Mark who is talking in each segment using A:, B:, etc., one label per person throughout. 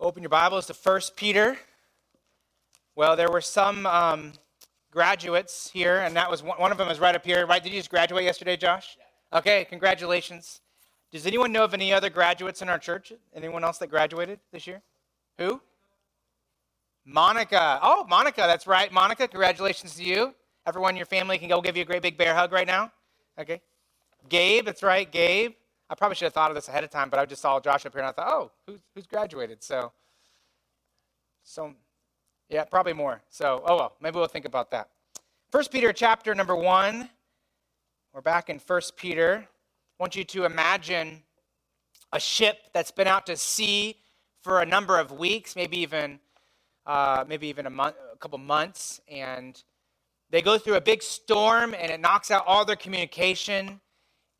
A: Open your Bibles to 1 Peter. Well, there were some um, graduates here, and that was one, one of them is right up here. Right? Did you just graduate yesterday, Josh? Yeah. Okay, congratulations. Does anyone know of any other graduates in our church? Anyone else that graduated this year? Who? Monica. Oh, Monica, that's right. Monica, congratulations to you. Everyone in your family can go give you a great big bear hug right now. Okay. Gabe, that's right, Gabe. I probably should have thought of this ahead of time, but I just saw Josh up here and I thought, oh, who's, who's graduated? So, so, yeah, probably more. So, oh well, maybe we'll think about that. First Peter chapter number one. We're back in First Peter. I want you to imagine a ship that's been out to sea for a number of weeks, maybe even, uh, maybe even a month, a couple months, and they go through a big storm and it knocks out all their communication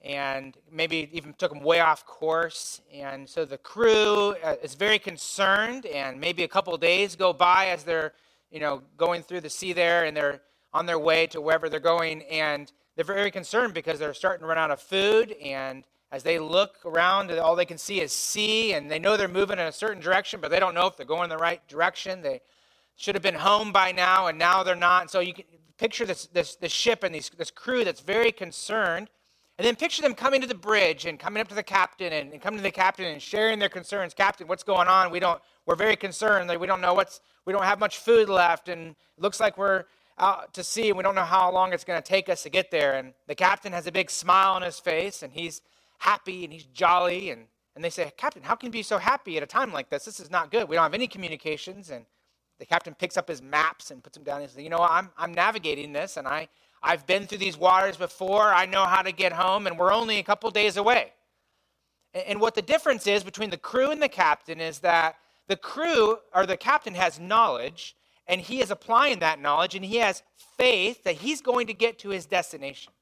A: and maybe even took them way off course. And so the crew uh, is very concerned, and maybe a couple days go by as they're, you know, going through the sea there, and they're on their way to wherever they're going, and they're very concerned because they're starting to run out of food. And as they look around, all they can see is sea, and they know they're moving in a certain direction, but they don't know if they're going in the right direction. They should have been home by now, and now they're not. And so you can picture this, this, this ship and these, this crew that's very concerned and then picture them coming to the bridge and coming up to the captain and, and coming to the captain and sharing their concerns. Captain, what's going on? We don't, we're very concerned that we don't know what's, we don't have much food left and it looks like we're out to sea and we don't know how long it's going to take us to get there. And the captain has a big smile on his face and he's happy and he's jolly. And, and they say, Captain, how can you be so happy at a time like this? This is not good. We don't have any communications. And the captain picks up his maps and puts them down and says, You know, I'm, I'm navigating this and I, I've been through these waters before. I know how to get home, and we're only a couple days away. And what the difference is between the crew and the captain is that the crew or the captain has knowledge, and he is applying that knowledge, and he has faith that he's going to get to his destination.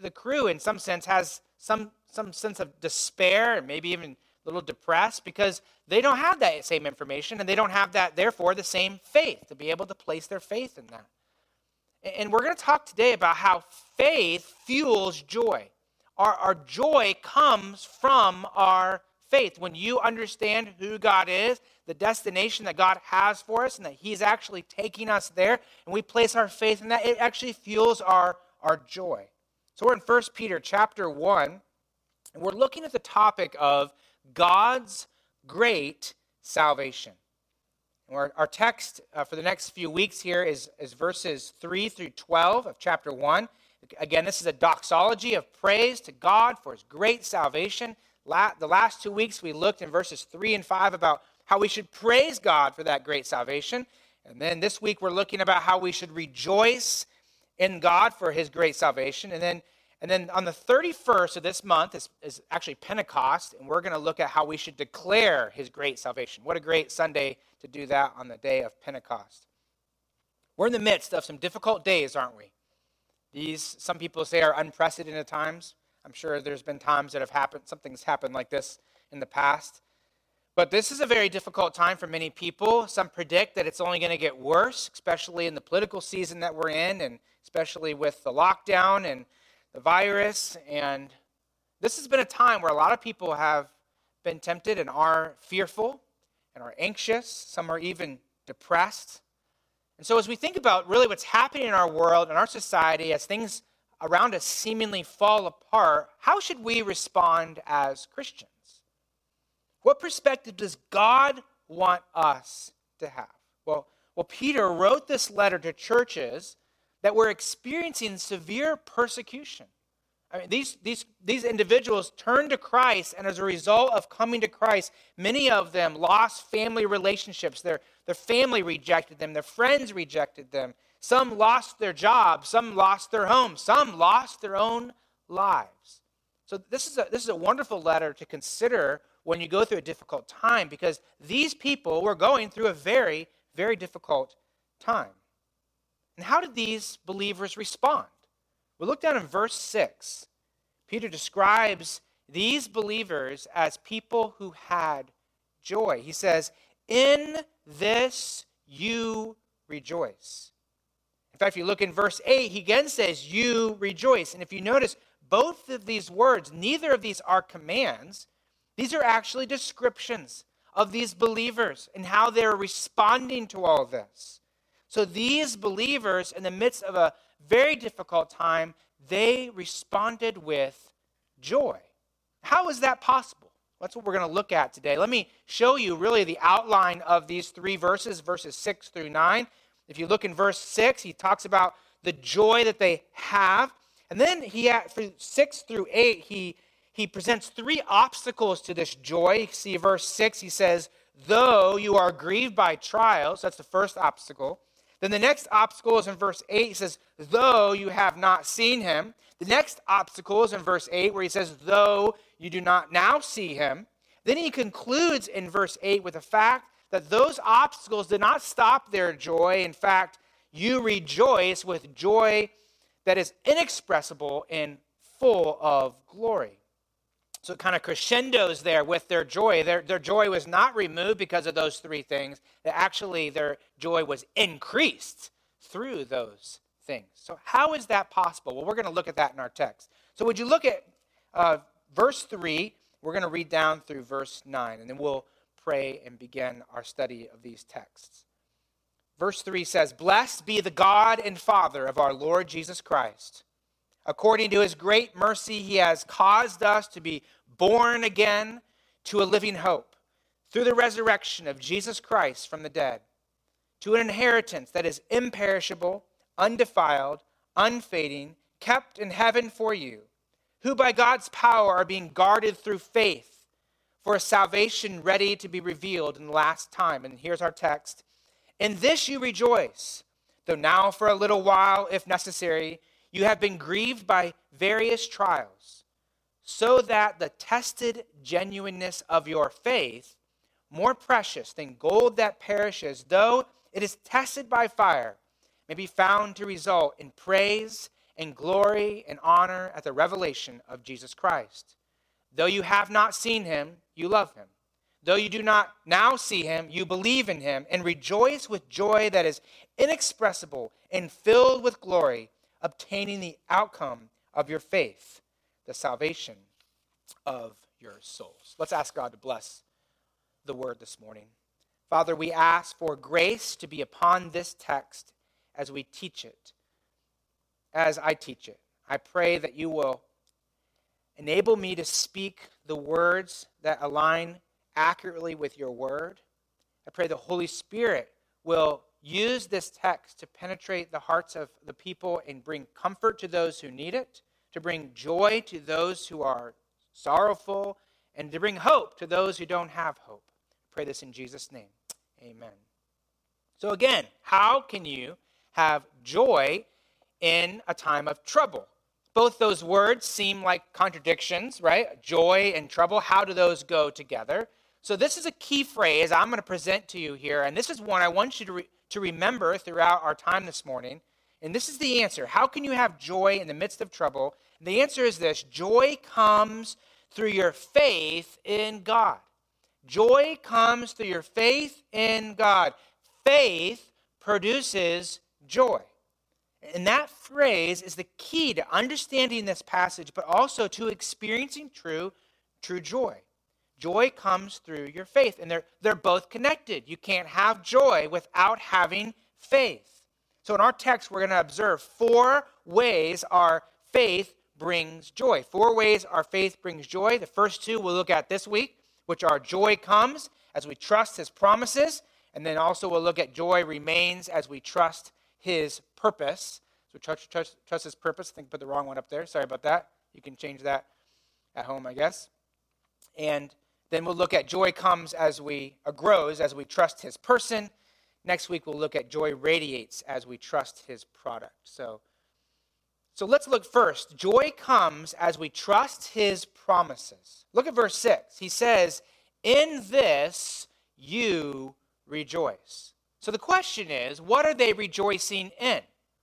A: The crew, in some sense, has some, some sense of despair and maybe even a little depressed because they don't have that same information and they don't have that, therefore, the same faith to be able to place their faith in that. And we're going to talk today about how faith fuels joy. Our, our joy comes from our faith. When you understand who God is, the destination that God has for us, and that He's actually taking us there, and we place our faith in that, it actually fuels our, our joy. So we're in 1 Peter chapter 1, and we're looking at the topic of God's great salvation. Our, our text uh, for the next few weeks here is, is verses 3 through 12 of chapter 1. Again, this is a doxology of praise to God for his great salvation. La- the last two weeks we looked in verses 3 and 5 about how we should praise God for that great salvation. And then this week we're looking about how we should rejoice in God for his great salvation. And then and then on the 31st of this month is, is actually Pentecost, and we're going to look at how we should declare his great salvation. What a great Sunday to do that on the day of Pentecost. We're in the midst of some difficult days, aren't we? These, some people say, are unprecedented times. I'm sure there's been times that have happened, something's happened like this in the past. But this is a very difficult time for many people. Some predict that it's only going to get worse, especially in the political season that we're in, and especially with the lockdown and the virus. And this has been a time where a lot of people have been tempted and are fearful and are anxious. Some are even depressed. And so, as we think about really what's happening in our world and our society, as things around us seemingly fall apart, how should we respond as Christians? What perspective does God want us to have? Well, well, Peter wrote this letter to churches that were experiencing severe persecution. I mean, these, these, these individuals turned to Christ, and as a result of coming to Christ, many of them lost family relationships. Their, their family rejected them, their friends rejected them. Some lost their jobs, some lost their homes, some lost their own lives. So, this is, a, this is a wonderful letter to consider when you go through a difficult time because these people were going through a very, very difficult time. And how did these believers respond? We look down in verse 6. Peter describes these believers as people who had joy. He says, In this you rejoice. In fact, if you look in verse 8, he again says, You rejoice. And if you notice, both of these words, neither of these are commands, these are actually descriptions of these believers and how they're responding to all this. So these believers, in the midst of a very difficult time, they responded with joy. How is that possible? That's what we're going to look at today. Let me show you really the outline of these three verses, verses 6 through 9. If you look in verse 6, he talks about the joy that they have. And then he for 6 through 8, he, he presents three obstacles to this joy. See verse 6, he says, Though you are grieved by trials, that's the first obstacle. Then the next obstacle is in verse 8. He says, Though you have not seen him. The next obstacle is in verse 8, where he says, Though you do not now see him. Then he concludes in verse 8 with the fact that those obstacles did not stop their joy. In fact, you rejoice with joy that is inexpressible and full of glory. So it kind of crescendos there with their joy. Their, their joy was not removed because of those three things. Actually, their joy was increased through those things. So, how is that possible? Well, we're going to look at that in our text. So, would you look at uh, verse 3? We're going to read down through verse 9, and then we'll pray and begin our study of these texts. Verse 3 says, Blessed be the God and Father of our Lord Jesus Christ. According to his great mercy, he has caused us to be born again to a living hope through the resurrection of Jesus Christ from the dead, to an inheritance that is imperishable, undefiled, unfading, kept in heaven for you, who by God's power are being guarded through faith for a salvation ready to be revealed in the last time. And here's our text In this you rejoice, though now for a little while, if necessary, you have been grieved by various trials, so that the tested genuineness of your faith, more precious than gold that perishes, though it is tested by fire, may be found to result in praise and glory and honor at the revelation of Jesus Christ. Though you have not seen him, you love him. Though you do not now see him, you believe in him and rejoice with joy that is inexpressible and filled with glory obtaining the outcome of your faith, the salvation of your souls. Let's ask God to bless the word this morning. Father, we ask for grace to be upon this text as we teach it, as I teach it. I pray that you will enable me to speak the words that align accurately with your word. I pray the Holy Spirit will use this text to penetrate the hearts of the people and bring comfort to those who need it, to bring joy to those who are sorrowful, and to bring hope to those who don't have hope. Pray this in Jesus' name. Amen. So, again, how can you have joy in a time of trouble? Both those words seem like contradictions, right? Joy and trouble. How do those go together? So, this is a key phrase I'm going to present to you here, and this is one I want you to, re- to remember throughout our time this morning. And this is the answer. How can you have joy in the midst of trouble? And the answer is this joy comes through your faith in God. Joy comes through your faith in God. Faith produces joy. And that phrase is the key to understanding this passage, but also to experiencing true, true joy. Joy comes through your faith, and they're, they're both connected. You can't have joy without having faith. So, in our text, we're going to observe four ways our faith brings joy. Four ways our faith brings joy. The first two we'll look at this week, which are joy comes as we trust his promises, and then also we'll look at joy remains as we trust his purpose. So, trust, trust, trust his purpose. I think I put the wrong one up there. Sorry about that. You can change that at home, I guess. And then we'll look at joy comes as we uh, grows as we trust his person. Next week we'll look at joy radiates as we trust his product. So so let's look first. Joy comes as we trust his promises. Look at verse 6. He says, "In this you rejoice." So the question is, what are they rejoicing in?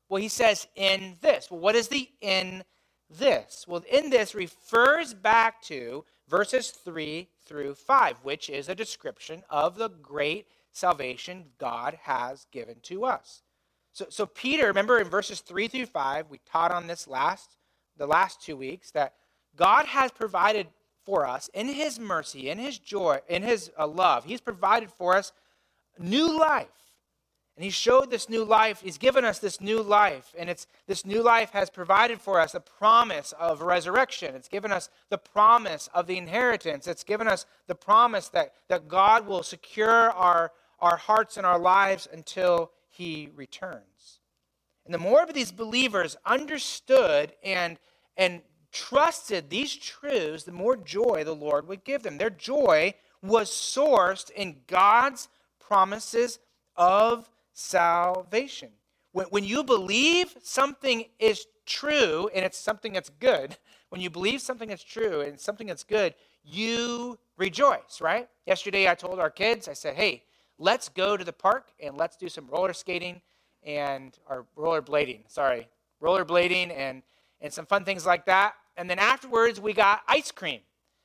A: Well, he says, "In this." Well, what is the in this? Well, in this refers back to verses 3 through 5, which is a description of the great salvation God has given to us. So, so Peter, remember in verses 3 through 5, we taught on this last the last two weeks that God has provided for us in his mercy, in his joy, in his uh, love. He's provided for us new life. And he showed this new life. He's given us this new life. And it's this new life has provided for us the promise of resurrection. It's given us the promise of the inheritance. It's given us the promise that, that God will secure our, our hearts and our lives until he returns. And the more of these believers understood and, and trusted these truths, the more joy the Lord would give them. Their joy was sourced in God's promises of salvation. When, when you believe something is true and it's something that's good, when you believe something is true and something that's good, you rejoice, right? Yesterday I told our kids, I said, hey, let's go to the park and let's do some roller skating and or roller blading, sorry, roller blading and and some fun things like that. And then afterwards we got ice cream.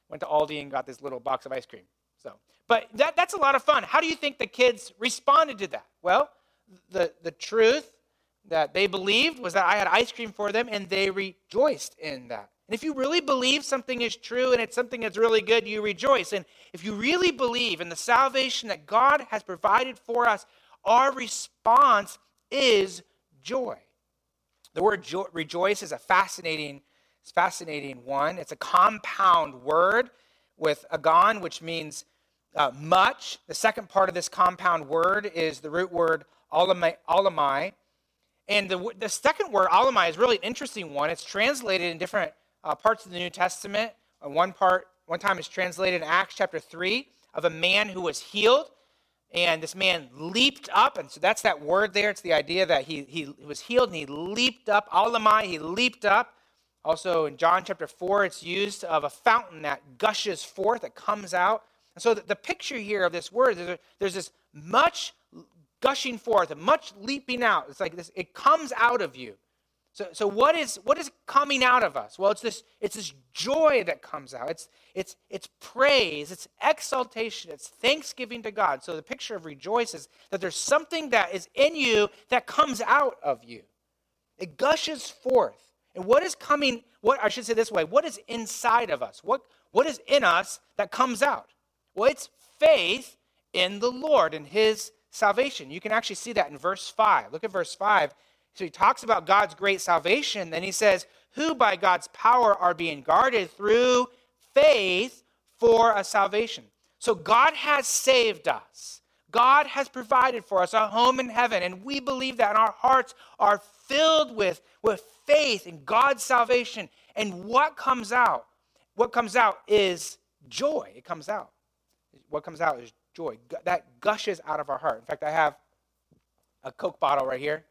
A: Went to Aldi and got this little box of ice cream. So, but that, that's a lot of fun. How do you think the kids responded to that? Well, the, the truth that they believed was that I had ice cream for them and they rejoiced in that. And if you really believe something is true and it's something that's really good, you rejoice. And if you really believe in the salvation that God has provided for us, our response is joy. The word jo- rejoice is a fascinating, it's fascinating one. It's a compound word with agan, which means uh, much. The second part of this compound word is the root word alamai. And the, the second word, alamai, is really an interesting one. It's translated in different uh, parts of the New Testament. Uh, one part, one time it's translated in Acts chapter 3 of a man who was healed. And this man leaped up. And so that's that word there. It's the idea that he, he was healed and he leaped up. Alamai, he leaped up. Also in John chapter 4, it's used of a fountain that gushes forth, that comes out. And so the, the picture here of this word, there's, there's this much gushing forth much leaping out. It's like this, it comes out of you. So, so what is what is coming out of us? Well, it's this it's this joy that comes out. It's it's it's praise, it's exaltation, it's thanksgiving to God. So the picture of rejoice is that there's something that is in you that comes out of you. It gushes forth. And what is coming, what I should say this way, what is inside of us? What what is in us that comes out? Well, it's faith in the Lord and his salvation. You can actually see that in verse 5. Look at verse 5. So he talks about God's great salvation. Then he says, Who by God's power are being guarded through faith for a salvation. So God has saved us. God has provided for us a home in heaven, and we believe that, and our hearts are filled with, with faith in God's salvation. And what comes out? What comes out is joy. It comes out. What comes out is joy. That gushes out of our heart. In fact, I have a Coke bottle right here.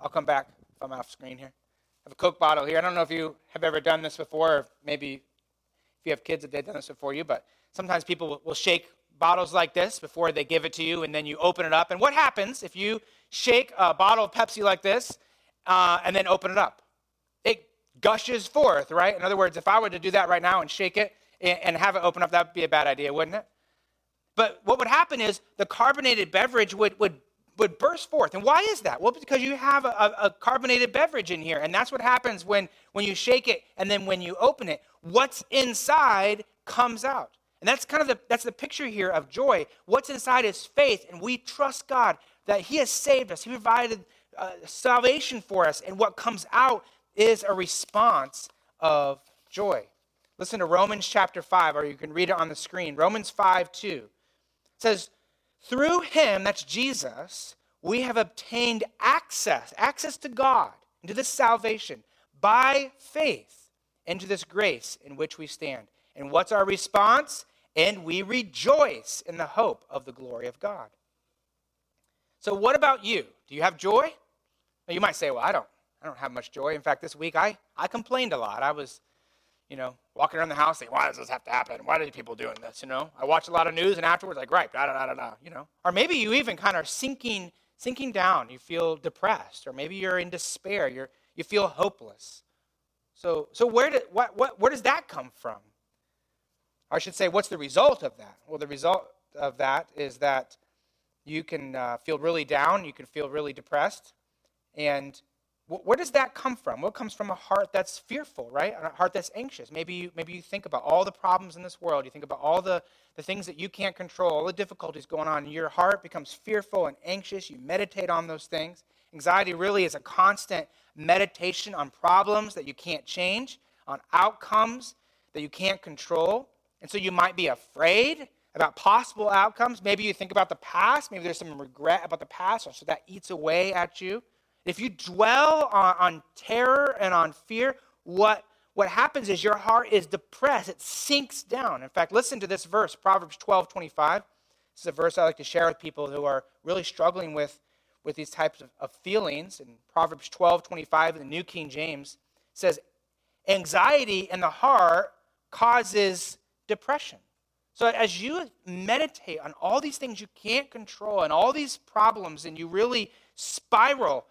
A: I'll come back if I'm off screen here. I have a Coke bottle here. I don't know if you have ever done this before, or maybe if you have kids that they've done this before you, but sometimes people will shake bottles like this before they give it to you, and then you open it up. And what happens if you shake a bottle of Pepsi like this uh, and then open it up? It gushes forth, right? In other words, if I were to do that right now and shake it and have it open up, that would be a bad idea, wouldn't it? But what would happen is the carbonated beverage would, would, would burst forth. And why is that? Well, because you have a, a carbonated beverage in here. And that's what happens when, when you shake it and then when you open it. What's inside comes out. And that's kind of the, that's the picture here of joy. What's inside is faith. And we trust God that He has saved us, He provided uh, salvation for us. And what comes out is a response of joy. Listen to Romans chapter 5, or you can read it on the screen. Romans 5 2 says, through him, that's Jesus, we have obtained access, access to God, into this salvation by faith into this grace in which we stand. And what's our response? And we rejoice in the hope of the glory of God. So, what about you? Do you have joy? Now, you might say, well, I don't. I don't have much joy. In fact, this week I, I complained a lot. I was you know, walking around the house saying, why does this have to happen? Why are people doing this? You know, I watch a lot of news and afterwards, like, right, da da da da, you know. Or maybe you even kind of are sinking, sinking down. You feel depressed, or maybe you're in despair. You're, you feel hopeless. So, so where, did, what, what, where does that come from? I should say, what's the result of that? Well, the result of that is that you can uh, feel really down, you can feel really depressed, and where does that come from? What comes from a heart that's fearful, right? A heart that's anxious. Maybe you, maybe you think about all the problems in this world. You think about all the, the things that you can't control, all the difficulties going on. Your heart becomes fearful and anxious. You meditate on those things. Anxiety really is a constant meditation on problems that you can't change, on outcomes that you can't control. And so you might be afraid about possible outcomes. Maybe you think about the past. Maybe there's some regret about the past, so that eats away at you. If you dwell on, on terror and on fear, what, what happens is your heart is depressed. It sinks down. In fact, listen to this verse, Proverbs 12 25. This is a verse I like to share with people who are really struggling with, with these types of, of feelings. In Proverbs 12 25, in the New King James, says, Anxiety in the heart causes depression. So as you meditate on all these things you can't control and all these problems, and you really spiral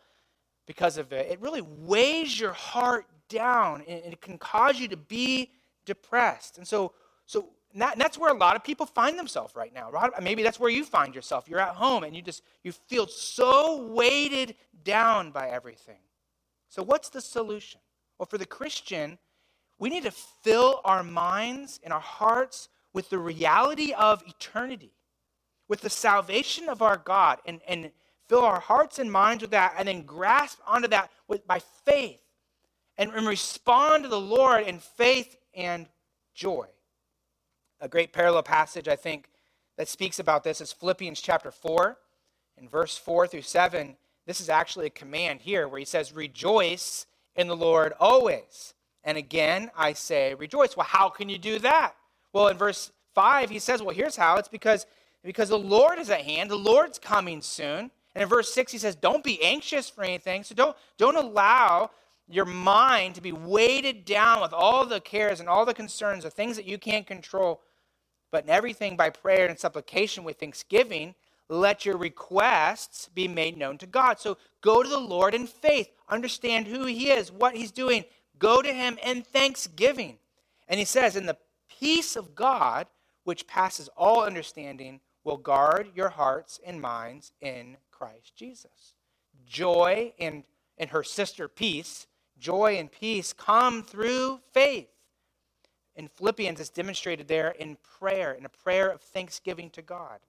A: because of it, it really weighs your heart down and it can cause you to be depressed. And so, so that, that's where a lot of people find themselves right now. Maybe that's where you find yourself. You're at home and you just you feel so weighted down by everything. So what's the solution? Well, for the Christian, we need to fill our minds and our hearts with the reality of eternity, with the salvation of our God, and, and fill our hearts and minds with that, and then grasp onto that with, by faith and, and respond to the Lord in faith and joy. A great parallel passage, I think, that speaks about this is Philippians chapter 4, in verse 4 through 7. This is actually a command here where he says, Rejoice in the Lord always. And again, I say, Rejoice. Well, how can you do that? Well, in verse 5, he says, Well, here's how it's because, because the Lord is at hand, the Lord's coming soon. And in verse 6, he says, Don't be anxious for anything. So don't, don't allow your mind to be weighted down with all the cares and all the concerns, the things that you can't control. But in everything by prayer and supplication with thanksgiving, let your requests be made known to God. So go to the Lord in faith. Understand who He is, what He's doing. Go to Him in thanksgiving. And He says, In the peace of God, which passes all understanding, will guard your hearts and minds in Christ Jesus. Joy and, and her sister peace, joy and peace come through faith. In Philippians, it's demonstrated there in prayer, in a prayer of thanksgiving to God.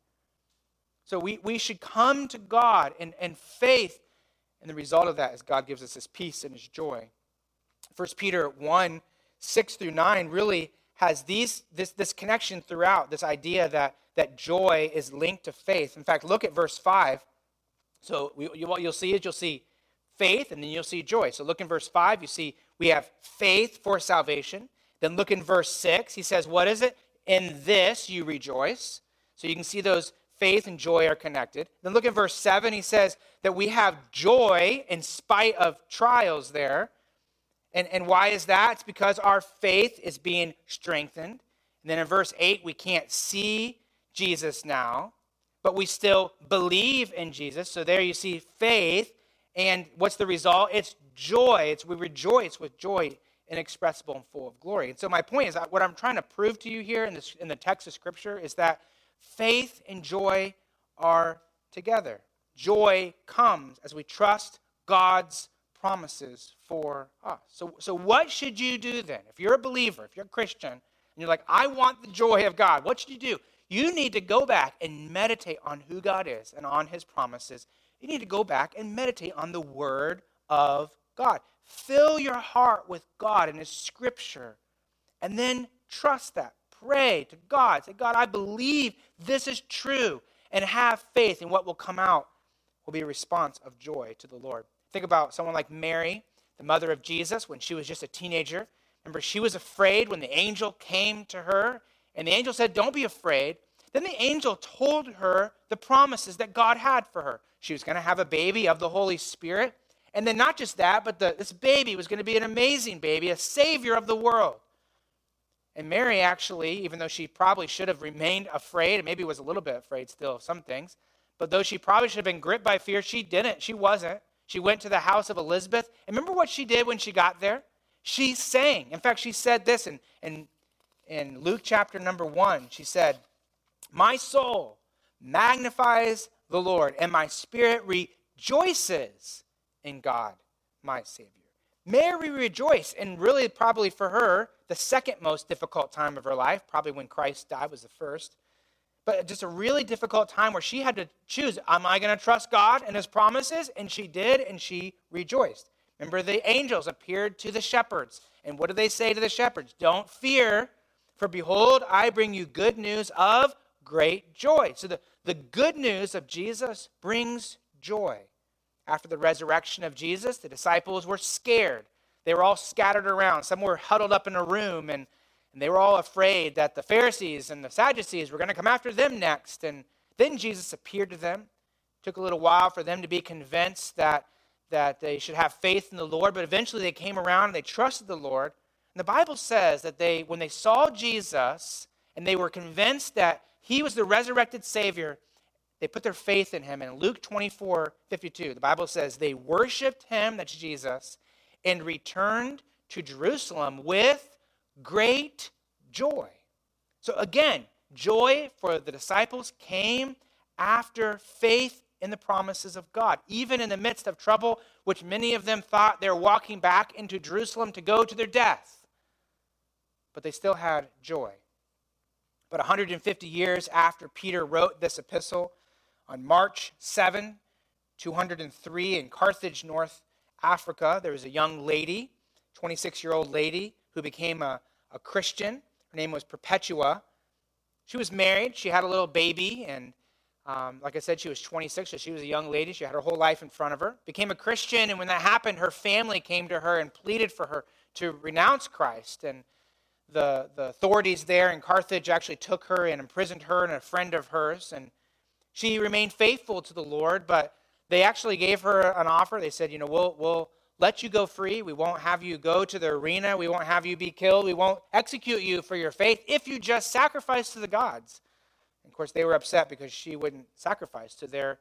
A: So we, we should come to God in, in faith, and the result of that is God gives us his peace and his joy. 1 Peter 1 6 through 9 really has these, this, this connection throughout, this idea that, that joy is linked to faith. In fact, look at verse 5. So we, you, what you'll see is you'll see faith and then you'll see joy. So look in verse 5, you see we have faith for salvation. Then look in verse 6, he says, What is it? In this you rejoice. So you can see those faith and joy are connected. Then look at verse 7, he says that we have joy in spite of trials there. And, and why is that? It's because our faith is being strengthened. And then in verse 8, we can't see Jesus now, but we still believe in Jesus. So there you see faith. And what's the result? It's joy. It's we rejoice with joy inexpressible and full of glory. And so my point is what I'm trying to prove to you here in, this, in the text of Scripture is that faith and joy are together. Joy comes as we trust God's promises for us. So, so what should you do then? If you're a believer, if you're a Christian, and you're like, I want the joy of God, what should you do? You need to go back and meditate on who God is and on his promises. You need to go back and meditate on the word of God. Fill your heart with God and his scripture, and then trust that. Pray to God. Say, God, I believe this is true, and have faith, in what will come out will be a response of joy to the Lord. Think about someone like Mary, the mother of Jesus, when she was just a teenager. Remember, she was afraid when the angel came to her, and the angel said, Don't be afraid. Then the angel told her the promises that God had for her. She was going to have a baby of the Holy Spirit. And then, not just that, but the, this baby was going to be an amazing baby, a savior of the world. And Mary actually, even though she probably should have remained afraid, and maybe was a little bit afraid still of some things, but though she probably should have been gripped by fear, she didn't. She wasn't. She went to the house of Elizabeth. And remember what she did when she got there? She sang. In fact, she said this in, in, in Luke chapter number one. She said, My soul magnifies the Lord, and my spirit rejoices in God, my Savior. Mary rejoiced, and really, probably for her, the second most difficult time of her life, probably when Christ died was the first, but just a really difficult time where she had to choose Am I going to trust God and His promises? And she did, and she rejoiced. Remember, the angels appeared to the shepherds. And what did they say to the shepherds? Don't fear, for behold, I bring you good news of great joy. So the, the good news of Jesus brings joy. After the resurrection of Jesus, the disciples were scared. They were all scattered around. Some were huddled up in a room, and, and they were all afraid that the Pharisees and the Sadducees were going to come after them next. And then Jesus appeared to them. It took a little while for them to be convinced that, that they should have faith in the Lord, but eventually they came around and they trusted the Lord. And the Bible says that they, when they saw Jesus and they were convinced that he was the resurrected Savior, they put their faith in him. And Luke 24 52, the Bible says, they worshiped him, that's Jesus, and returned to Jerusalem with great joy. So again, joy for the disciples came after faith in the promises of God, even in the midst of trouble, which many of them thought they were walking back into Jerusalem to go to their death. But they still had joy. But 150 years after Peter wrote this epistle, on March 7, 203, in Carthage, North Africa, there was a young lady, 26 year old lady, who became a, a Christian. Her name was Perpetua. She was married, she had a little baby, and um, like I said, she was 26, so she was a young lady. She had her whole life in front of her. Became a Christian, and when that happened, her family came to her and pleaded for her to renounce Christ. And the, the authorities there in Carthage actually took her and imprisoned her and a friend of hers. And she remained faithful to the Lord, but they actually gave her an offer. They said, you know, we'll, we'll let you go free. We won't have you go to the arena. We won't have you be killed. We won't execute you for your faith if you just sacrifice to the gods. And of course, they were upset because she wouldn't sacrifice to their,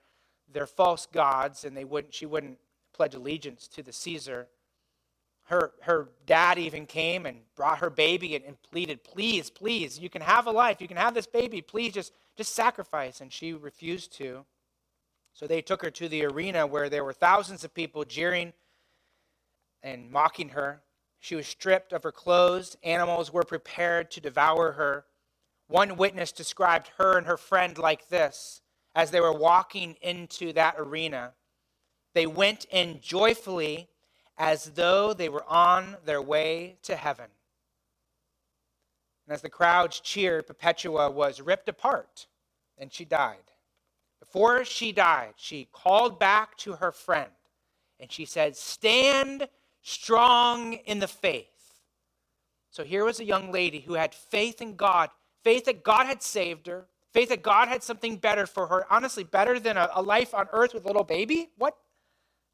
A: their false gods, and they wouldn't, she wouldn't pledge allegiance to the Caesar. Her, her dad even came and brought her baby and, and pleaded, please, please, you can have a life. You can have this baby. Please just just sacrifice. And she refused to. So they took her to the arena where there were thousands of people jeering and mocking her. She was stripped of her clothes. Animals were prepared to devour her. One witness described her and her friend like this as they were walking into that arena. They went in joyfully as though they were on their way to heaven. And as the crowds cheered, Perpetua was ripped apart and she died. Before she died, she called back to her friend and she said, Stand strong in the faith. So here was a young lady who had faith in God, faith that God had saved her, faith that God had something better for her, honestly, better than a, a life on earth with a little baby. What?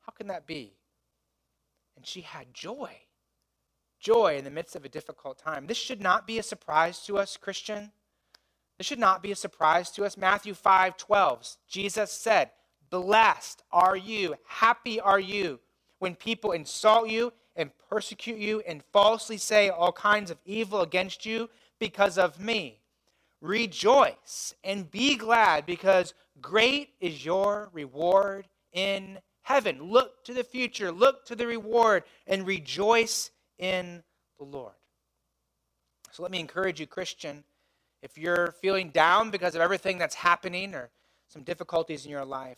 A: How can that be? And she had joy joy in the midst of a difficult time. This should not be a surprise to us, Christian. This should not be a surprise to us. Matthew 5 12, Jesus said, Blessed are you, happy are you, when people insult you and persecute you and falsely say all kinds of evil against you because of me. Rejoice and be glad, because great is your reward in heaven. Look to the future, look to the reward, and rejoice in the Lord. So let me encourage you, Christian, if you're feeling down because of everything that's happening or some difficulties in your life,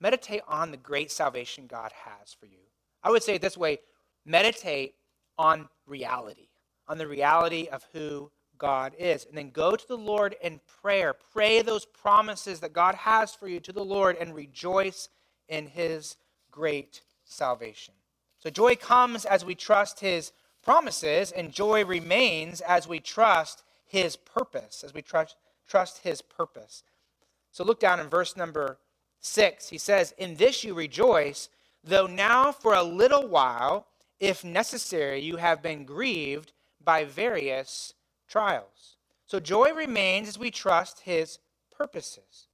A: meditate on the great salvation God has for you. I would say it this way meditate on reality, on the reality of who God is. And then go to the Lord in prayer. Pray those promises that God has for you to the Lord and rejoice in his great salvation. So joy comes as we trust his promises, and joy remains as we trust his purpose, as we trust, trust his purpose. So look down in verse number six. He says, In this you rejoice, though now for a little while, if necessary, you have been grieved by various trials. So joy remains as we trust his purposes.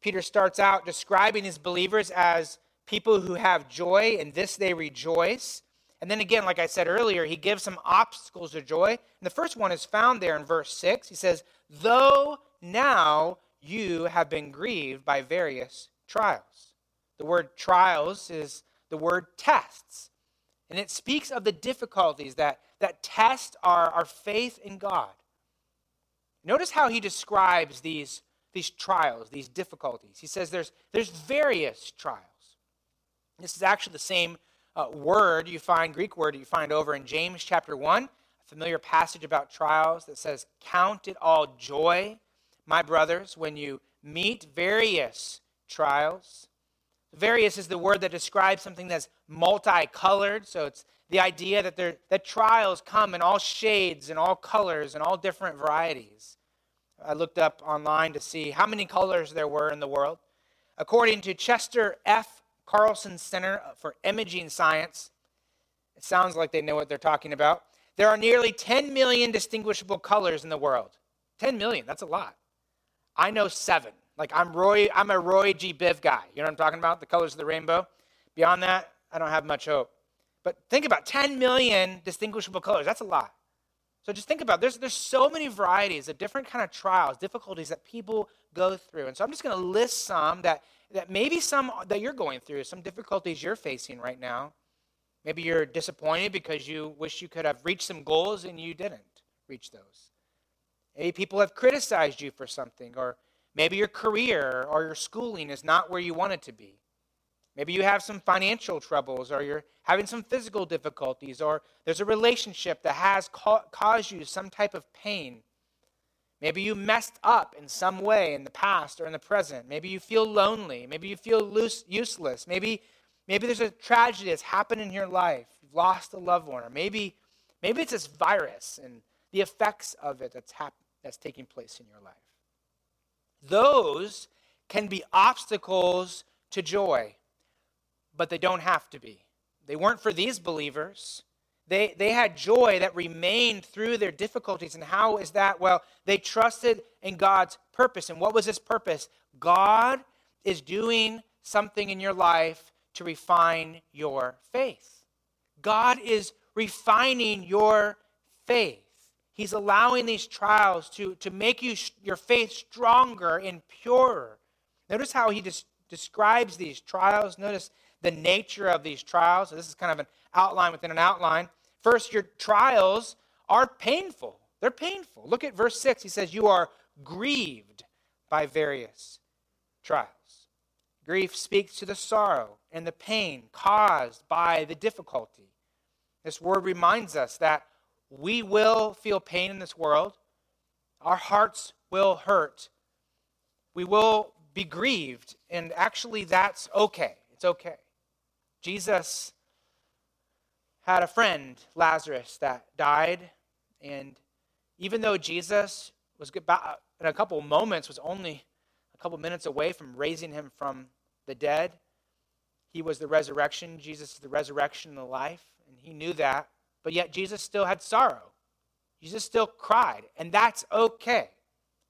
A: Peter starts out describing his believers as people who have joy, in this they rejoice. And then again, like I said earlier, he gives some obstacles to joy. And the first one is found there in verse 6. He says, Though now you have been grieved by various trials. The word trials is the word tests. And it speaks of the difficulties that, that test our, our faith in God. Notice how he describes these, these trials, these difficulties. He says there's, there's various trials. This is actually the same uh, word you find, Greek word you find over in James chapter 1, a familiar passage about trials that says, Count it all joy, my brothers, when you meet various trials. Various is the word that describes something that's multicolored. So it's the idea that, there, that trials come in all shades and all colors and all different varieties. I looked up online to see how many colors there were in the world. According to Chester F. Carlson Center for Imaging Science, it sounds like they know what they're talking about. There are nearly 10 million distinguishable colors in the world. 10 million, that's a lot. I know seven. Like I'm Roy, I'm a Roy G. Biv guy. You know what I'm talking about? The colors of the rainbow. Beyond that, I don't have much hope. But think about 10 million distinguishable colors. That's a lot. So just think about there's there's so many varieties of different kind of trials, difficulties that people go through. And so I'm just going to list some that that maybe some that you're going through, some difficulties you're facing right now. Maybe you're disappointed because you wish you could have reached some goals and you didn't reach those. Maybe people have criticized you for something, or maybe your career or your schooling is not where you want it to be. Maybe you have some financial troubles, or you're having some physical difficulties, or there's a relationship that has ca- caused you some type of pain. Maybe you messed up in some way in the past or in the present. Maybe you feel lonely. Maybe you feel loose, useless. Maybe, maybe there's a tragedy that's happened in your life. You've lost a loved one. Or maybe, maybe it's this virus and the effects of it that's, hap- that's taking place in your life. Those can be obstacles to joy, but they don't have to be. They weren't for these believers. They, they had joy that remained through their difficulties. And how is that? Well, they trusted in God's purpose. And what was his purpose? God is doing something in your life to refine your faith. God is refining your faith. He's allowing these trials to, to make you, your faith stronger and purer. Notice how he des- describes these trials. Notice the nature of these trials. So this is kind of an outline within an outline. First, your trials are painful. They're painful. Look at verse 6. He says, You are grieved by various trials. Grief speaks to the sorrow and the pain caused by the difficulty. This word reminds us that we will feel pain in this world. Our hearts will hurt. We will be grieved. And actually, that's okay. It's okay. Jesus had a friend, Lazarus, that died. And even though Jesus was in a couple moments, was only a couple minutes away from raising him from the dead, he was the resurrection. Jesus is the resurrection and the life. And he knew that. But yet Jesus still had sorrow. Jesus still cried, and that's okay.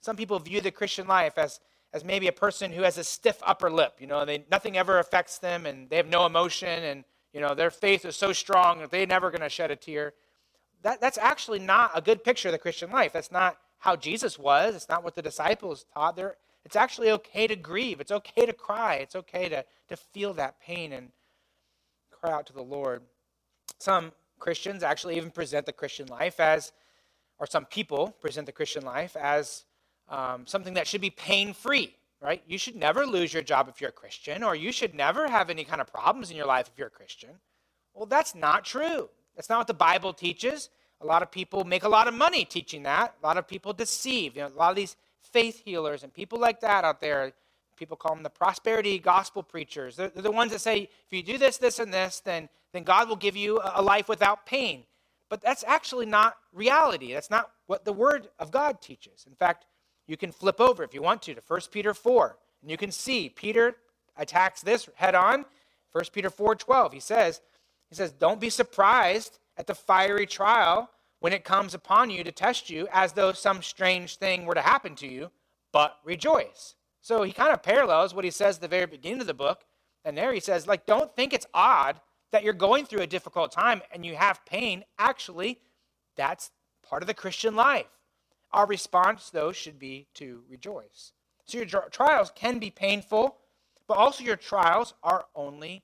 A: Some people view the Christian life as, as maybe a person who has a stiff upper lip. You know, and they, nothing ever affects them, and they have no emotion, and you know their faith is so strong that they're never going to shed a tear. That, that's actually not a good picture of the Christian life. That's not how Jesus was. It's not what the disciples taught. They're, it's actually okay to grieve. It's okay to cry. It's okay to, to feel that pain and cry out to the Lord. Some Christians actually even present the Christian life as, or some people present the Christian life as um, something that should be pain free, right? You should never lose your job if you're a Christian, or you should never have any kind of problems in your life if you're a Christian. Well, that's not true. That's not what the Bible teaches. A lot of people make a lot of money teaching that. A lot of people deceive. You know, a lot of these faith healers and people like that out there, people call them the prosperity gospel preachers. They're, they're the ones that say, if you do this, this, and this, then then God will give you a life without pain. But that's actually not reality. That's not what the Word of God teaches. In fact, you can flip over if you want to to 1 Peter 4, and you can see Peter attacks this head on. 1 Peter 4 12, he says, he says, Don't be surprised at the fiery trial when it comes upon you to test you as though some strange thing were to happen to you, but rejoice. So he kind of parallels what he says at the very beginning of the book. And there he says, like, don't think it's odd that you're going through a difficult time and you have pain, actually, that's part of the Christian life. Our response, though, should be to rejoice. So your trials can be painful, but also your trials are only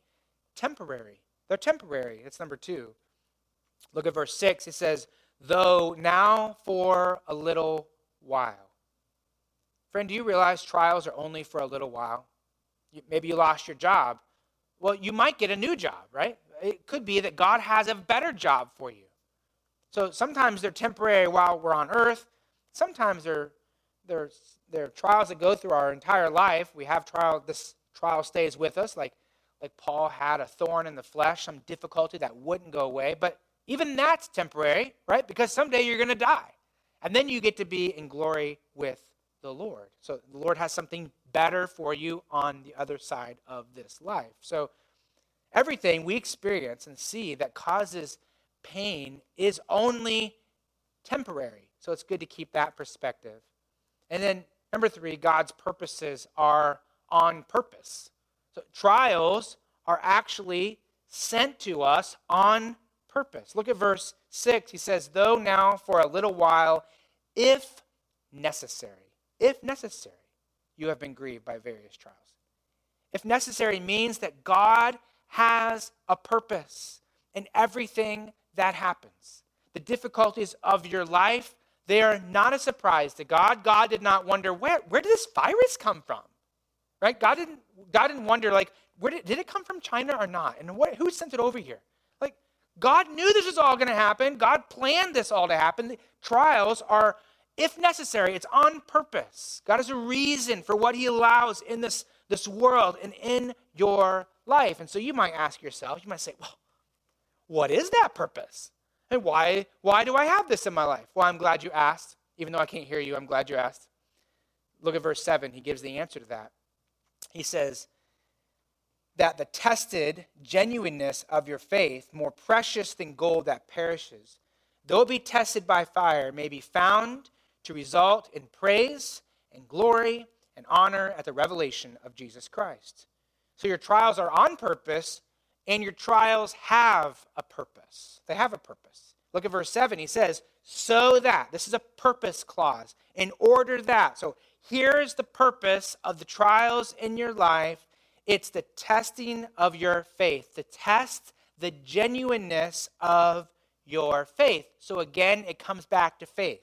A: temporary. they're temporary. That's number two. Look at verse 6. It says, Though now for a little while. Friend, do you realize trials are only for a little while? Maybe you lost your job. Well, you might get a new job, right? It could be that God has a better job for you. So sometimes they're temporary while we're on earth. Sometimes there are they're, they're trials that go through our entire life. We have trial, this trial stays with us, like, like Paul had a thorn in the flesh, some difficulty that wouldn't go away. But even that's temporary, right? Because someday you're going to die. And then you get to be in glory with the Lord. So the Lord has something better for you on the other side of this life. So everything we experience and see that causes pain is only temporary. So it's good to keep that perspective. And then number three, God's purposes are on purpose. So trials are actually sent to us on purpose. Look at verse 6. He says, Though now for a little while, if necessary, if necessary, you have been grieved by various trials. If necessary means that God has a purpose in everything that happens. The difficulties of your life, they are not a surprise to God. God did not wonder, where, where did this virus come from? Right? God didn't, God didn't wonder, like, where did, did it come from China or not? And what, who sent it over here? Like, God knew this was all going to happen. God planned this all to happen. The trials are, if necessary, it's on purpose. God has a reason for what He allows in this, this world and in your life. And so you might ask yourself, you might say, well, what is that purpose? And why, why do I have this in my life? Well, I'm glad you asked. Even though I can't hear you, I'm glad you asked. Look at verse 7. He gives the answer to that. He says, that the tested genuineness of your faith, more precious than gold that perishes, though it be tested by fire, may be found to result in praise and glory and honor at the revelation of Jesus Christ. So your trials are on purpose, and your trials have a purpose. They have a purpose. Look at verse 7. He says, So that, this is a purpose clause, in order that. So here's the purpose of the trials in your life it's the testing of your faith, to test the genuineness of your faith. So again, it comes back to faith.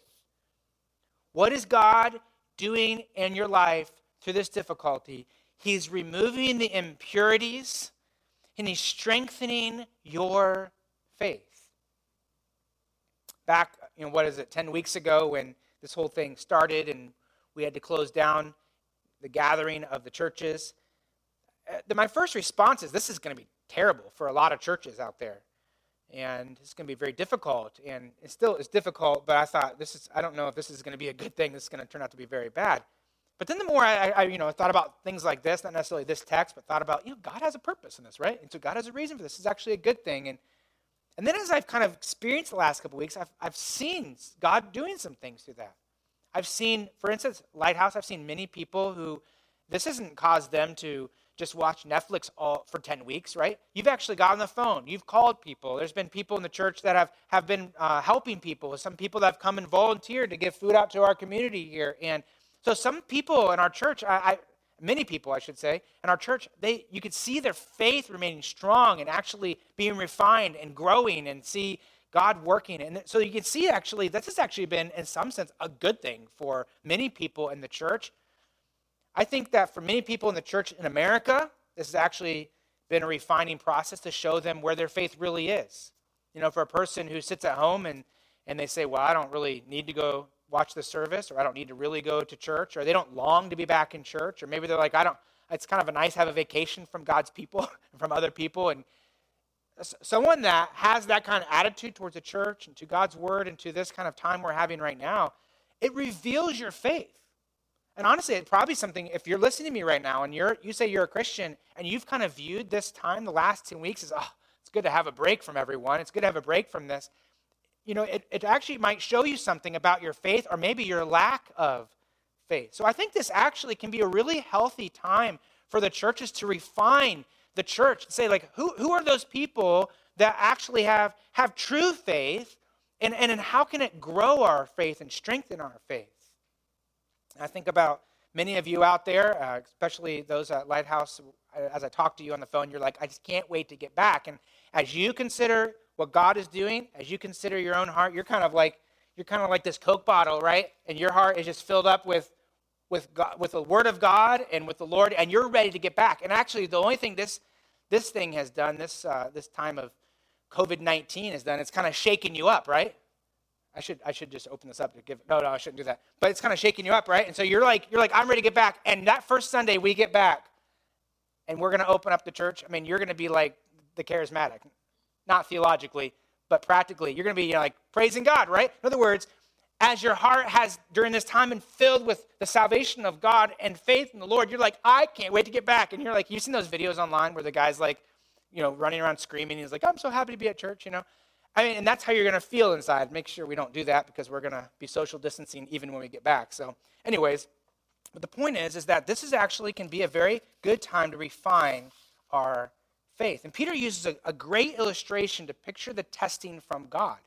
A: What is God doing in your life through this difficulty? He's removing the impurities and he's strengthening your faith. Back, you know, what is it, 10 weeks ago when this whole thing started and we had to close down the gathering of the churches, uh, my first response is this is going to be terrible for a lot of churches out there. And it's going to be very difficult. And it still is difficult, but I thought this is, I don't know if this is going to be a good thing. This is going to turn out to be very bad. But then the more I, I, you know, thought about things like this, not necessarily this text, but thought about, you know, God has a purpose in this, right? And so God has a reason for this. Is actually a good thing. And, and then as I've kind of experienced the last couple weeks, I've, I've seen God doing some things through that. I've seen, for instance, Lighthouse, I've seen many people who this hasn't caused them to just watch Netflix all for 10 weeks, right? You've actually got on the phone. You've called people. There's been people in the church that have, have been uh, helping people. Some people that have come and volunteered to give food out to our community here. And so some people in our church, I, I, many people, I should say, in our church, they you could see their faith remaining strong and actually being refined and growing and see God working. And so you can see actually this has actually been, in some sense, a good thing for many people in the church I think that for many people in the church in America, this has actually been a refining process to show them where their faith really is. You know, for a person who sits at home and, and they say, Well, I don't really need to go watch the service, or I don't need to really go to church, or they don't long to be back in church, or maybe they're like, I don't, it's kind of a nice have a vacation from God's people, and from other people. And someone that has that kind of attitude towards the church and to God's word and to this kind of time we're having right now, it reveals your faith. And honestly, it's probably something, if you're listening to me right now and you're, you say you're a Christian and you've kind of viewed this time, the last 10 weeks, as, oh, it's good to have a break from everyone. It's good to have a break from this. You know, it, it actually might show you something about your faith or maybe your lack of faith. So I think this actually can be a really healthy time for the churches to refine the church and say, like, who, who are those people that actually have, have true faith and, and, and how can it grow our faith and strengthen our faith? I think about Many of you out there, uh, especially those at Lighthouse, as I talk to you on the phone, you're like, I just can't wait to get back. And as you consider what God is doing, as you consider your own heart, you're kind of like you're kind of like this Coke bottle, right? And your heart is just filled up with with God, with the Word of God and with the Lord, and you're ready to get back. And actually, the only thing this this thing has done, this uh, this time of COVID nineteen has done, it's kind of shaking you up, right? I should I should just open this up to give. No, no, I shouldn't do that. But it's kind of shaking you up, right? And so you're like you're like I'm ready to get back. And that first Sunday we get back, and we're to open up the church. I mean, you're to be like the charismatic, not theologically, but practically. You're going to be you know, like praising God, right? In other words, as your heart has during this time been filled with the salvation of God and faith in the Lord, you're like, I can't wait to get back. And you're like, you've seen those videos online where the guy's like, you know, running around screaming. He's like, I'm so happy to be at church, you know. I mean, and that's how you're going to feel inside. Make sure we don't do that because we're going to be social distancing even when we get back. So, anyways, but the point is, is that this is actually can be a very good time to refine our faith. And Peter uses a, a great illustration to picture the testing from God.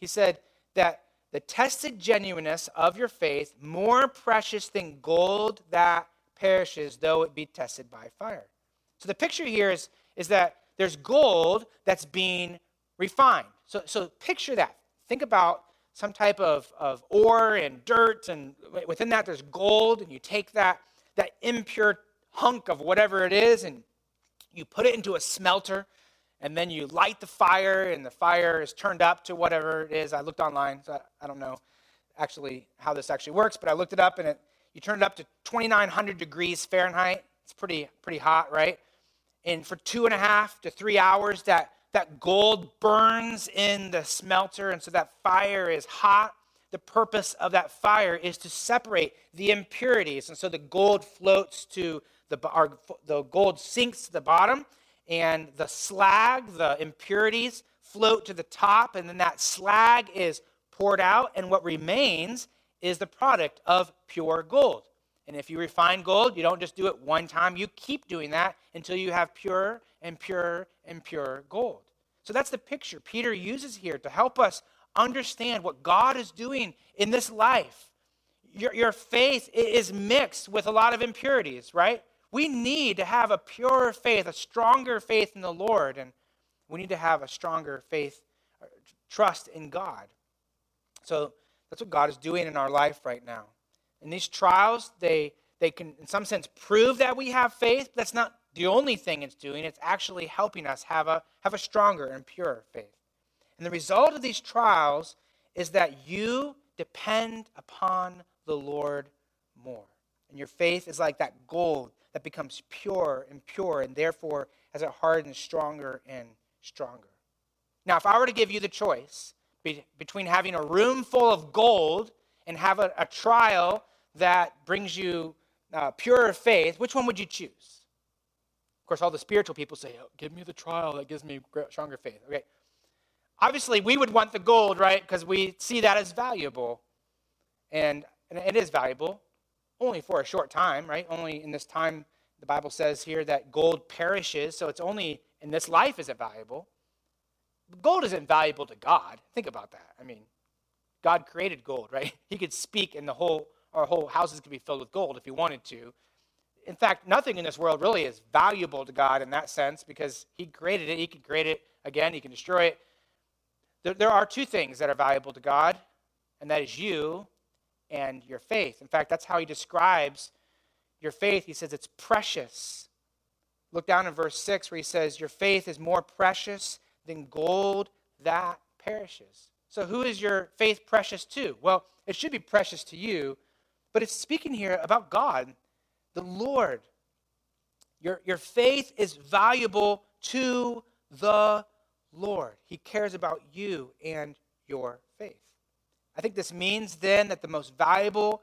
A: He said that the tested genuineness of your faith more precious than gold that perishes, though it be tested by fire. So the picture here is, is that there's gold that's being refined. So, so picture that. Think about some type of, of ore and dirt, and within that there's gold, and you take that, that impure hunk of whatever it is, and you put it into a smelter, and then you light the fire, and the fire is turned up to whatever it is. I looked online, so I, I don't know actually how this actually works, but I looked it up, and it, you turn it up to 2,900 degrees Fahrenheit. It's pretty, pretty hot, right? And for two and a half to three hours, that that gold burns in the smelter, and so that fire is hot. The purpose of that fire is to separate the impurities, and so the gold floats to the our, the gold sinks to the bottom, and the slag, the impurities, float to the top, and then that slag is poured out, and what remains is the product of pure gold. And if you refine gold, you don't just do it one time, you keep doing that until you have pure and pure and pure gold. So that's the picture Peter uses here to help us understand what God is doing in this life. Your, your faith is mixed with a lot of impurities, right? We need to have a purer faith, a stronger faith in the Lord, and we need to have a stronger faith, uh, trust in God. So that's what God is doing in our life right now. In these trials, they, they can, in some sense, prove that we have faith, but that's not the only thing it's doing. It's actually helping us have a, have a stronger and purer faith. And the result of these trials is that you depend upon the Lord more. And your faith is like that gold that becomes pure and pure, and therefore, as it hardens, stronger and stronger. Now, if I were to give you the choice be, between having a room full of gold and have a, a trial that brings you uh, purer faith, which one would you choose? Of course, all the spiritual people say, oh, Give me the trial that gives me stronger faith. Okay. Obviously, we would want the gold, right? Because we see that as valuable. And, and it is valuable, only for a short time, right? Only in this time, the Bible says here that gold perishes, so it's only in this life is it valuable. Gold isn't valuable to God. Think about that. I mean, God created gold, right? He could speak and the whole our whole houses could be filled with gold if he wanted to. In fact, nothing in this world really is valuable to God in that sense because he created it. He can create it again, he can destroy it. There, there are two things that are valuable to God, and that is you and your faith. In fact, that's how he describes your faith. He says it's precious. Look down in verse 6 where he says, Your faith is more precious than gold that perishes. So, who is your faith precious to? Well, it should be precious to you, but it's speaking here about God, the Lord. Your, your faith is valuable to the Lord. He cares about you and your faith. I think this means then that the most valuable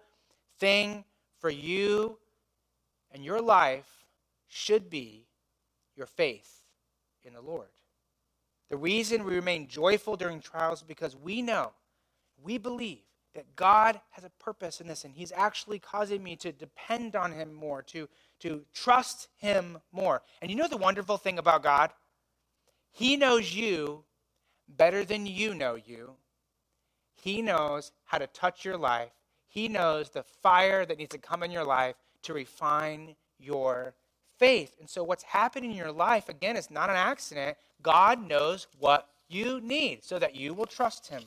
A: thing for you and your life should be your faith in the Lord. The reason we remain joyful during trials because we know, we believe that God has a purpose in this, and He's actually causing me to depend on Him more, to, to trust Him more. And you know the wonderful thing about God? He knows you better than you know you. He knows how to touch your life. He knows the fire that needs to come in your life to refine your faith. And so, what's happening in your life, again, is not an accident. God knows what you need so that you will trust Him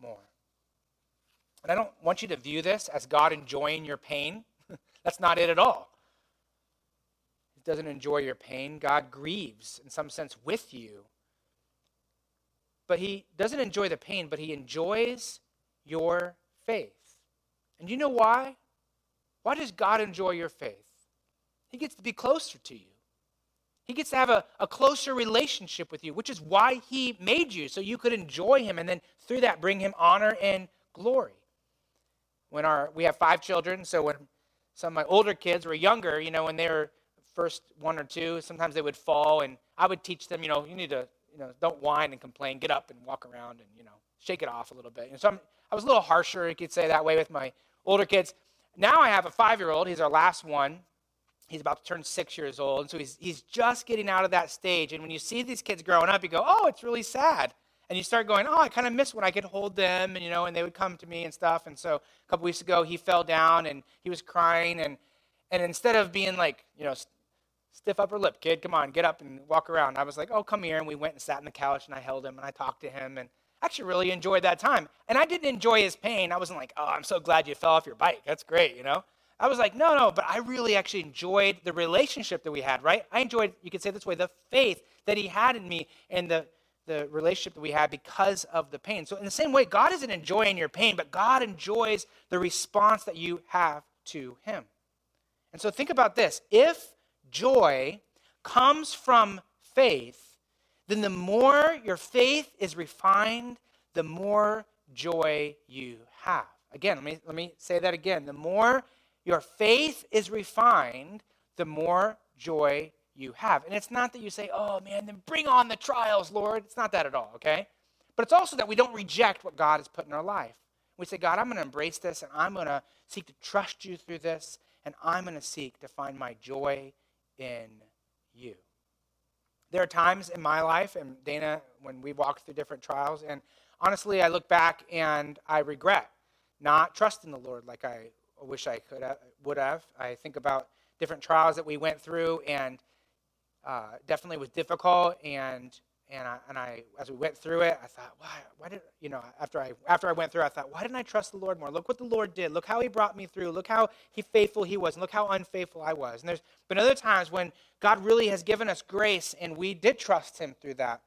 A: more. And I don't want you to view this as God enjoying your pain. That's not it at all. He doesn't enjoy your pain. God grieves, in some sense, with you. But He doesn't enjoy the pain, but He enjoys your faith. And you know why? Why does God enjoy your faith? He gets to be closer to you. He gets to have a, a closer relationship with you, which is why He made you, so you could enjoy Him and then through that bring Him honor and glory. When our we have five children, so when some of my older kids were younger, you know, when they were first one or two, sometimes they would fall, and I would teach them, you know, you need to, you know, don't whine and complain, get up and walk around and, you know, shake it off a little bit. And so I'm, I was a little harsher, you could say that way, with my older kids. Now I have a five year old. He's our last one. He's about to turn six years old. And so he's, he's just getting out of that stage. And when you see these kids growing up, you go, oh, it's really sad. And you start going, oh, I kind of miss when I could hold them, and you know, and they would come to me and stuff. And so a couple weeks ago, he fell down and he was crying, and and instead of being like, you know, stiff upper lip, kid, come on, get up and walk around, I was like, oh, come here, and we went and sat on the couch, and I held him and I talked to him, and actually really enjoyed that time. And I didn't enjoy his pain. I wasn't like, oh, I'm so glad you fell off your bike. That's great, you know? I was like, no, no, but I really actually enjoyed the relationship that we had, right? I enjoyed, you could say this way, the faith that he had in me and the, the relationship that we had because of the pain. So, in the same way, God isn't enjoying your pain, but God enjoys the response that you have to him. And so, think about this if joy comes from faith, then the more your faith is refined, the more joy you have. Again, let me, let me say that again. The more your faith is refined, the more joy you have. And it's not that you say, oh man, then bring on the trials, Lord. It's not that at all, okay? But it's also that we don't reject what God has put in our life. We say, God, I'm going to embrace this and I'm going to seek to trust you through this and I'm going to seek to find my joy in you. There are times in my life, and Dana, when we walk through different trials, and honestly, I look back and I regret not trusting the Lord like I wish I could have, would have. I think about different trials that we went through, and uh, definitely was difficult. And and I, and I, as we went through it, I thought, why, why did, you know, after I, after I went through, I thought, why didn't I trust the Lord more? Look what the Lord did. Look how He brought me through. Look how He faithful He was, and look how unfaithful I was. And there's been other times when God really has given us grace, and we did trust Him through that.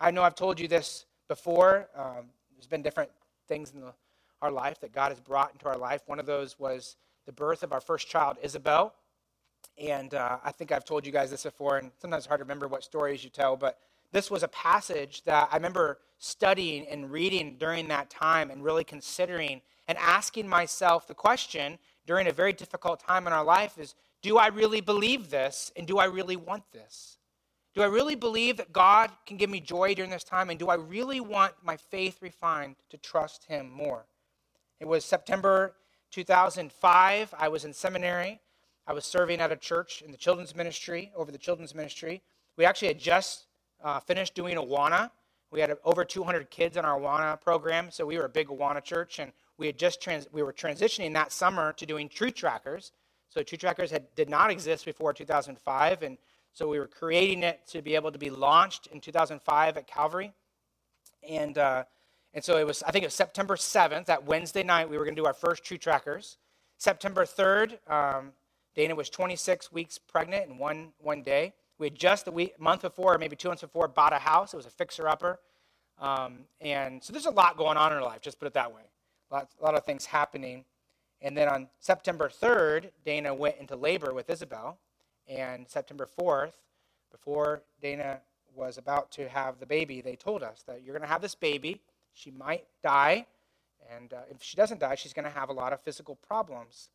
A: I know I've told you this before. Um, there's been different things in the, our life that God has brought into our life. One of those was the birth of our first child, Isabel. And uh, I think I've told you guys this before, and sometimes it's hard to remember what stories you tell, but this was a passage that I remember studying and reading during that time and really considering and asking myself the question during a very difficult time in our life is do I really believe this and do I really want this? Do I really believe that God can give me joy during this time and do I really want my faith refined to trust Him more? It was September 2005. I was in seminary. I was serving at a church in the children's ministry, over the children's ministry. We actually had just uh, finished doing Awana. We had over 200 kids in our Awana program, so we were a big Awana church, and we had just trans- we were transitioning that summer to doing True Trackers. So True Trackers had, did not exist before 2005, and so we were creating it to be able to be launched in 2005 at Calvary, and uh, and so it was I think it was September 7th, that Wednesday night, we were going to do our first True Trackers. September 3rd, um, Dana was 26 weeks pregnant in one one day. We had just a week, month before, or maybe two months before, bought a house. It was a fixer upper. Um, and so there's a lot going on in her life, just put it that way. A lot, a lot of things happening. And then on September 3rd, Dana went into labor with Isabel. And September 4th, before Dana was about to have the baby, they told us that you're going to have this baby. She might die. And uh, if she doesn't die, she's going to have a lot of physical problems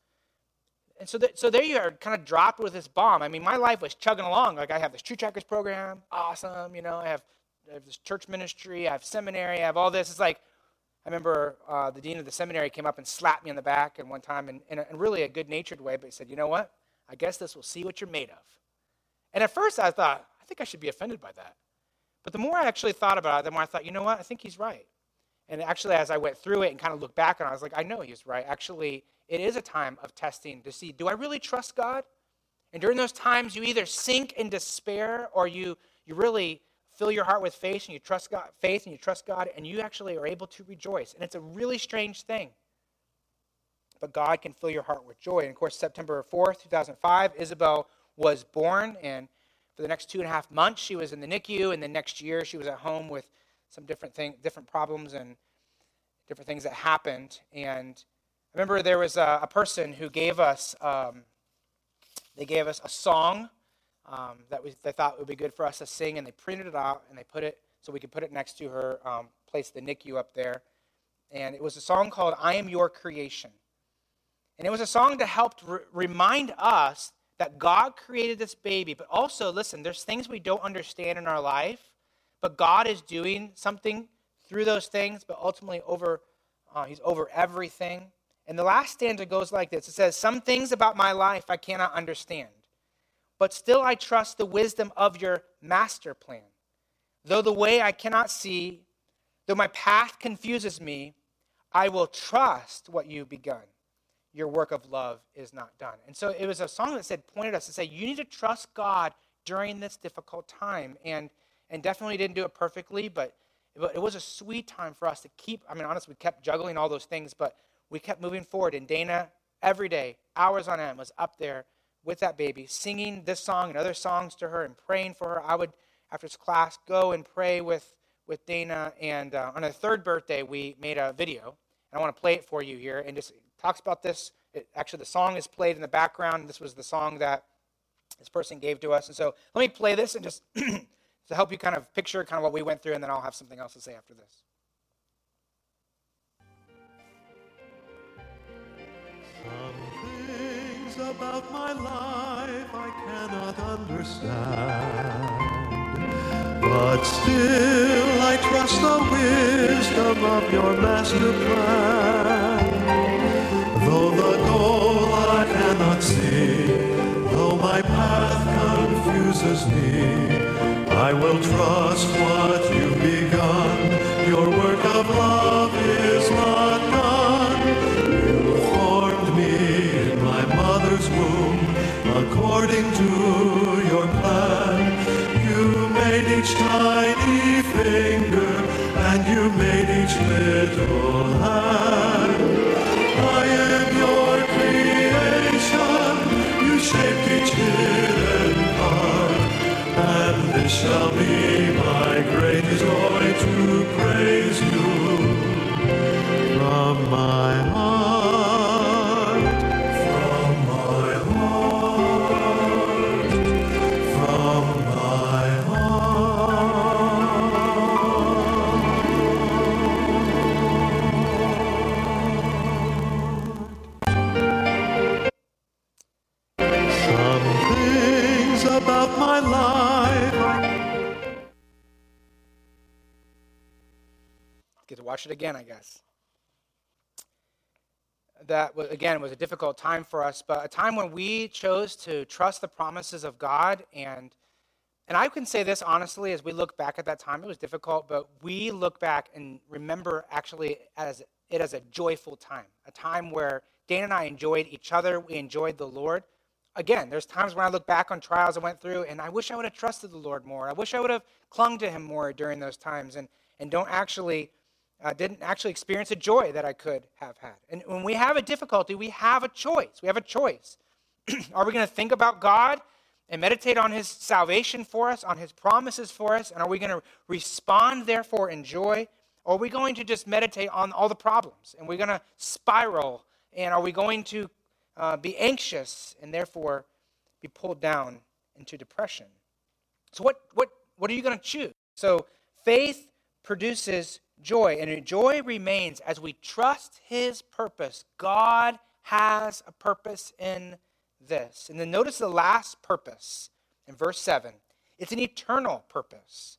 A: and so, so there you are, kind of dropped with this bomb. I mean, my life was chugging along. Like I have this True Trackers program, awesome. You know, I have, I have this church ministry, I have seminary, I have all this. It's like I remember uh, the dean of the seminary came up and slapped me on the back and one time in, in, a, in really a good-natured way, but he said, "You know what? I guess this will see what you're made of." And at first, I thought, I think I should be offended by that. But the more I actually thought about it, the more I thought, you know what? I think he's right. And actually, as I went through it and kind of looked back on it, I was like, I know he was right. Actually, it is a time of testing to see do I really trust God? And during those times, you either sink in despair or you, you really fill your heart with faith and you trust God, faith and you trust God, and you actually are able to rejoice. And it's a really strange thing. But God can fill your heart with joy. And of course, September 4th, 2005, Isabel was born, and for the next two and a half months, she was in the NICU, and the next year, she was at home with some different thing, different problems and different things that happened. And I remember there was a, a person who gave us, um, they gave us a song um, that they thought would be good for us to sing, and they printed it out and they put it so we could put it next to her um, place, the NICU up there. And it was a song called "I Am Your Creation," and it was a song that helped re- remind us that God created this baby, but also listen, there's things we don't understand in our life, but God is doing something through those things, but ultimately over, uh, He's over everything. And the last stanza goes like this It says, Some things about my life I cannot understand, but still I trust the wisdom of your master plan. Though the way I cannot see, though my path confuses me, I will trust what you've begun. Your work of love is not done. And so it was a song that said, pointed us to say, you need to trust God during this difficult time. And and definitely didn't do it perfectly, but it was a sweet time for us to keep. I mean, honestly, we kept juggling all those things, but we kept moving forward. And Dana, every day, hours on end, was up there with that baby, singing this song and other songs to her and praying for her. I would, after class, go and pray with, with Dana. And uh, on her third birthday, we made a video. And I want to play it for you here. And just talks about this. It, actually, the song is played in the background. This was the song that this person gave to us. And so let me play this and just to help you kind of picture kind of what we went through, and then I'll have something else to say after this.
B: about my life I cannot understand. But still I trust the wisdom of your master plan. Though the goal I cannot see, though my path confuses me, I will trust what you've begun. Your work of love is not done. You formed me in my mother's womb according to your plan. You made each tiny finger and you made each little hand. This shall be my great joy to praise you. From my heart,
A: again, I guess. That, again, was a difficult time for us, but a time when we chose to trust the promises of God. And, and I can say this honestly, as we look back at that time, it was difficult, but we look back and remember actually as it as a joyful time, a time where Dana and I enjoyed each other, we enjoyed the Lord. Again, there's times when I look back on trials I went through, and I wish I would have trusted the Lord more. I wish I would have clung to Him more during those times, and and don't actually uh, didn't actually experience a joy that I could have had. And when we have a difficulty, we have a choice. We have a choice. Are we going to think about God and meditate on His salvation for us, on His promises for us? And are we going to respond, therefore, in joy? Or are we going to just meditate on all the problems? And we're going to spiral? And are we going to uh, be anxious and therefore be pulled down into depression? So, what, what, what are you going to choose? So, faith produces joy, and joy remains as we trust His purpose. God has a purpose in this. And then notice the last purpose in verse 7 it's an eternal purpose,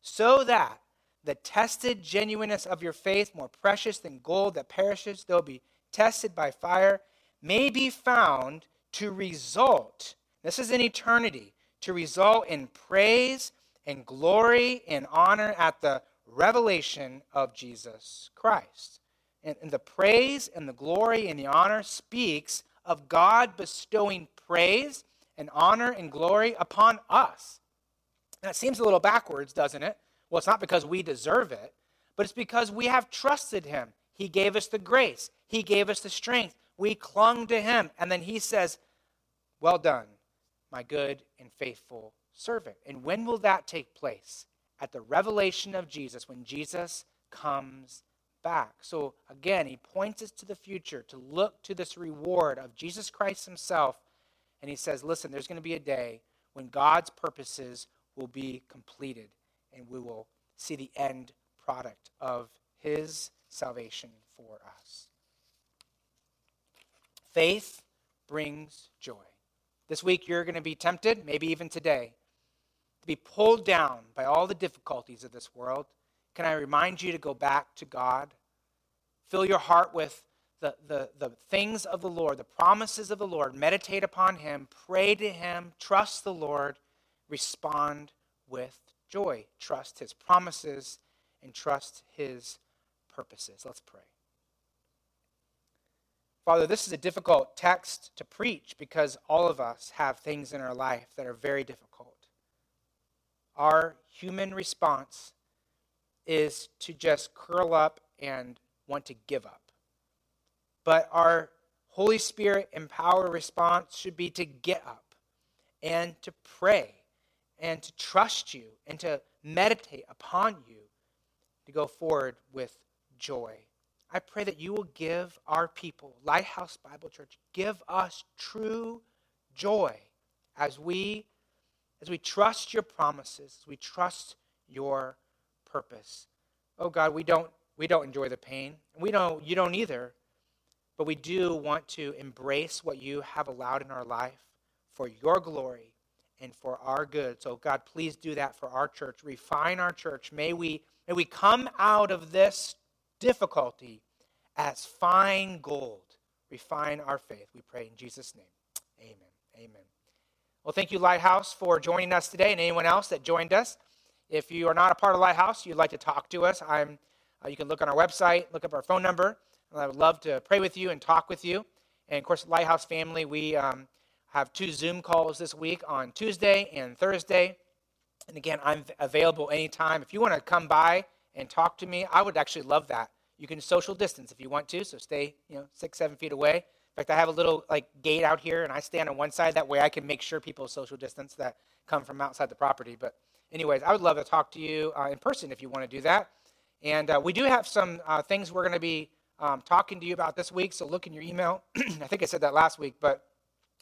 A: so that the tested genuineness of your faith, more precious than gold that perishes, though be tested by fire, may be found to result, this is in eternity, to result in praise and glory and honor at the revelation of Jesus Christ. And, and the praise and the glory and the honor speaks of God bestowing praise and honor and glory upon us. That seems a little backwards, doesn't it? Well, it's not because we deserve it, but it's because we have trusted Him. He gave us the grace, He gave us the strength. We clung to Him. And then He says, Well done, my good and faithful servant. And when will that take place? At the revelation of Jesus, when Jesus comes back. So again, he points us to the future to look to this reward of Jesus Christ himself. And he says, listen, there's going to be a day when God's purposes will be completed and we will see the end product of his salvation for us. Faith brings joy. This week you're going to be tempted, maybe even today, to be pulled down by all the difficulties of this world can I remind you to go back to God? Fill your heart with the, the, the things of the Lord, the promises of the Lord. Meditate upon Him, pray to Him, trust the Lord, respond with joy. Trust His promises and trust His purposes. Let's pray. Father, this is a difficult text to preach because all of us have things in our life that are very difficult. Our human response is to just curl up and want to give up. But our Holy Spirit empowered response should be to get up and to pray and to trust you and to meditate upon you to go forward with joy. I pray that you will give our people, Lighthouse Bible Church, give us true joy as we as we trust your promises, as we trust your purpose. Oh God, we don't we don't enjoy the pain. We don't you don't either. But we do want to embrace what you have allowed in our life for your glory and for our good. So God, please do that for our church. Refine our church. May we may we come out of this difficulty as fine gold. Refine our faith. We pray in Jesus' name. Amen. Amen. Well, thank you, Lighthouse, for joining us today and anyone else that joined us. If you are not a part of Lighthouse, you'd like to talk to us, I'm, uh, you can look on our website, look up our phone number. I would love to pray with you and talk with you. And of course, Lighthouse family, we um, have two Zoom calls this week on Tuesday and Thursday. And again, I'm available anytime. If you want to come by and talk to me, I would actually love that. You can social distance if you want to, so stay, you know, six, seven feet away. Fact, I have a little like gate out here, and I stand on one side. That way, I can make sure people social distance that come from outside the property. But anyways, I would love to talk to you uh, in person if you want to do that. And uh, we do have some uh, things we're going to be um, talking to you about this week. So look in your email. I think I said that last week, but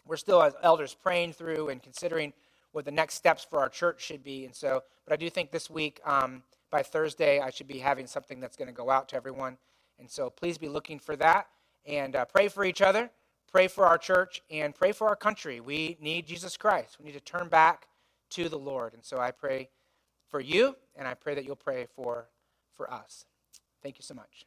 A: we're still as elders praying through and considering what the next steps for our church should be. And so, but I do think this week, um, by Thursday, I should be having something that's going to go out to everyone. And so please be looking for that and uh, pray for each other, pray for our church, and pray for our country. We need Jesus Christ. We need to turn back to the Lord. And so I pray for you, and I pray that you'll pray for, for us. Thank you so much.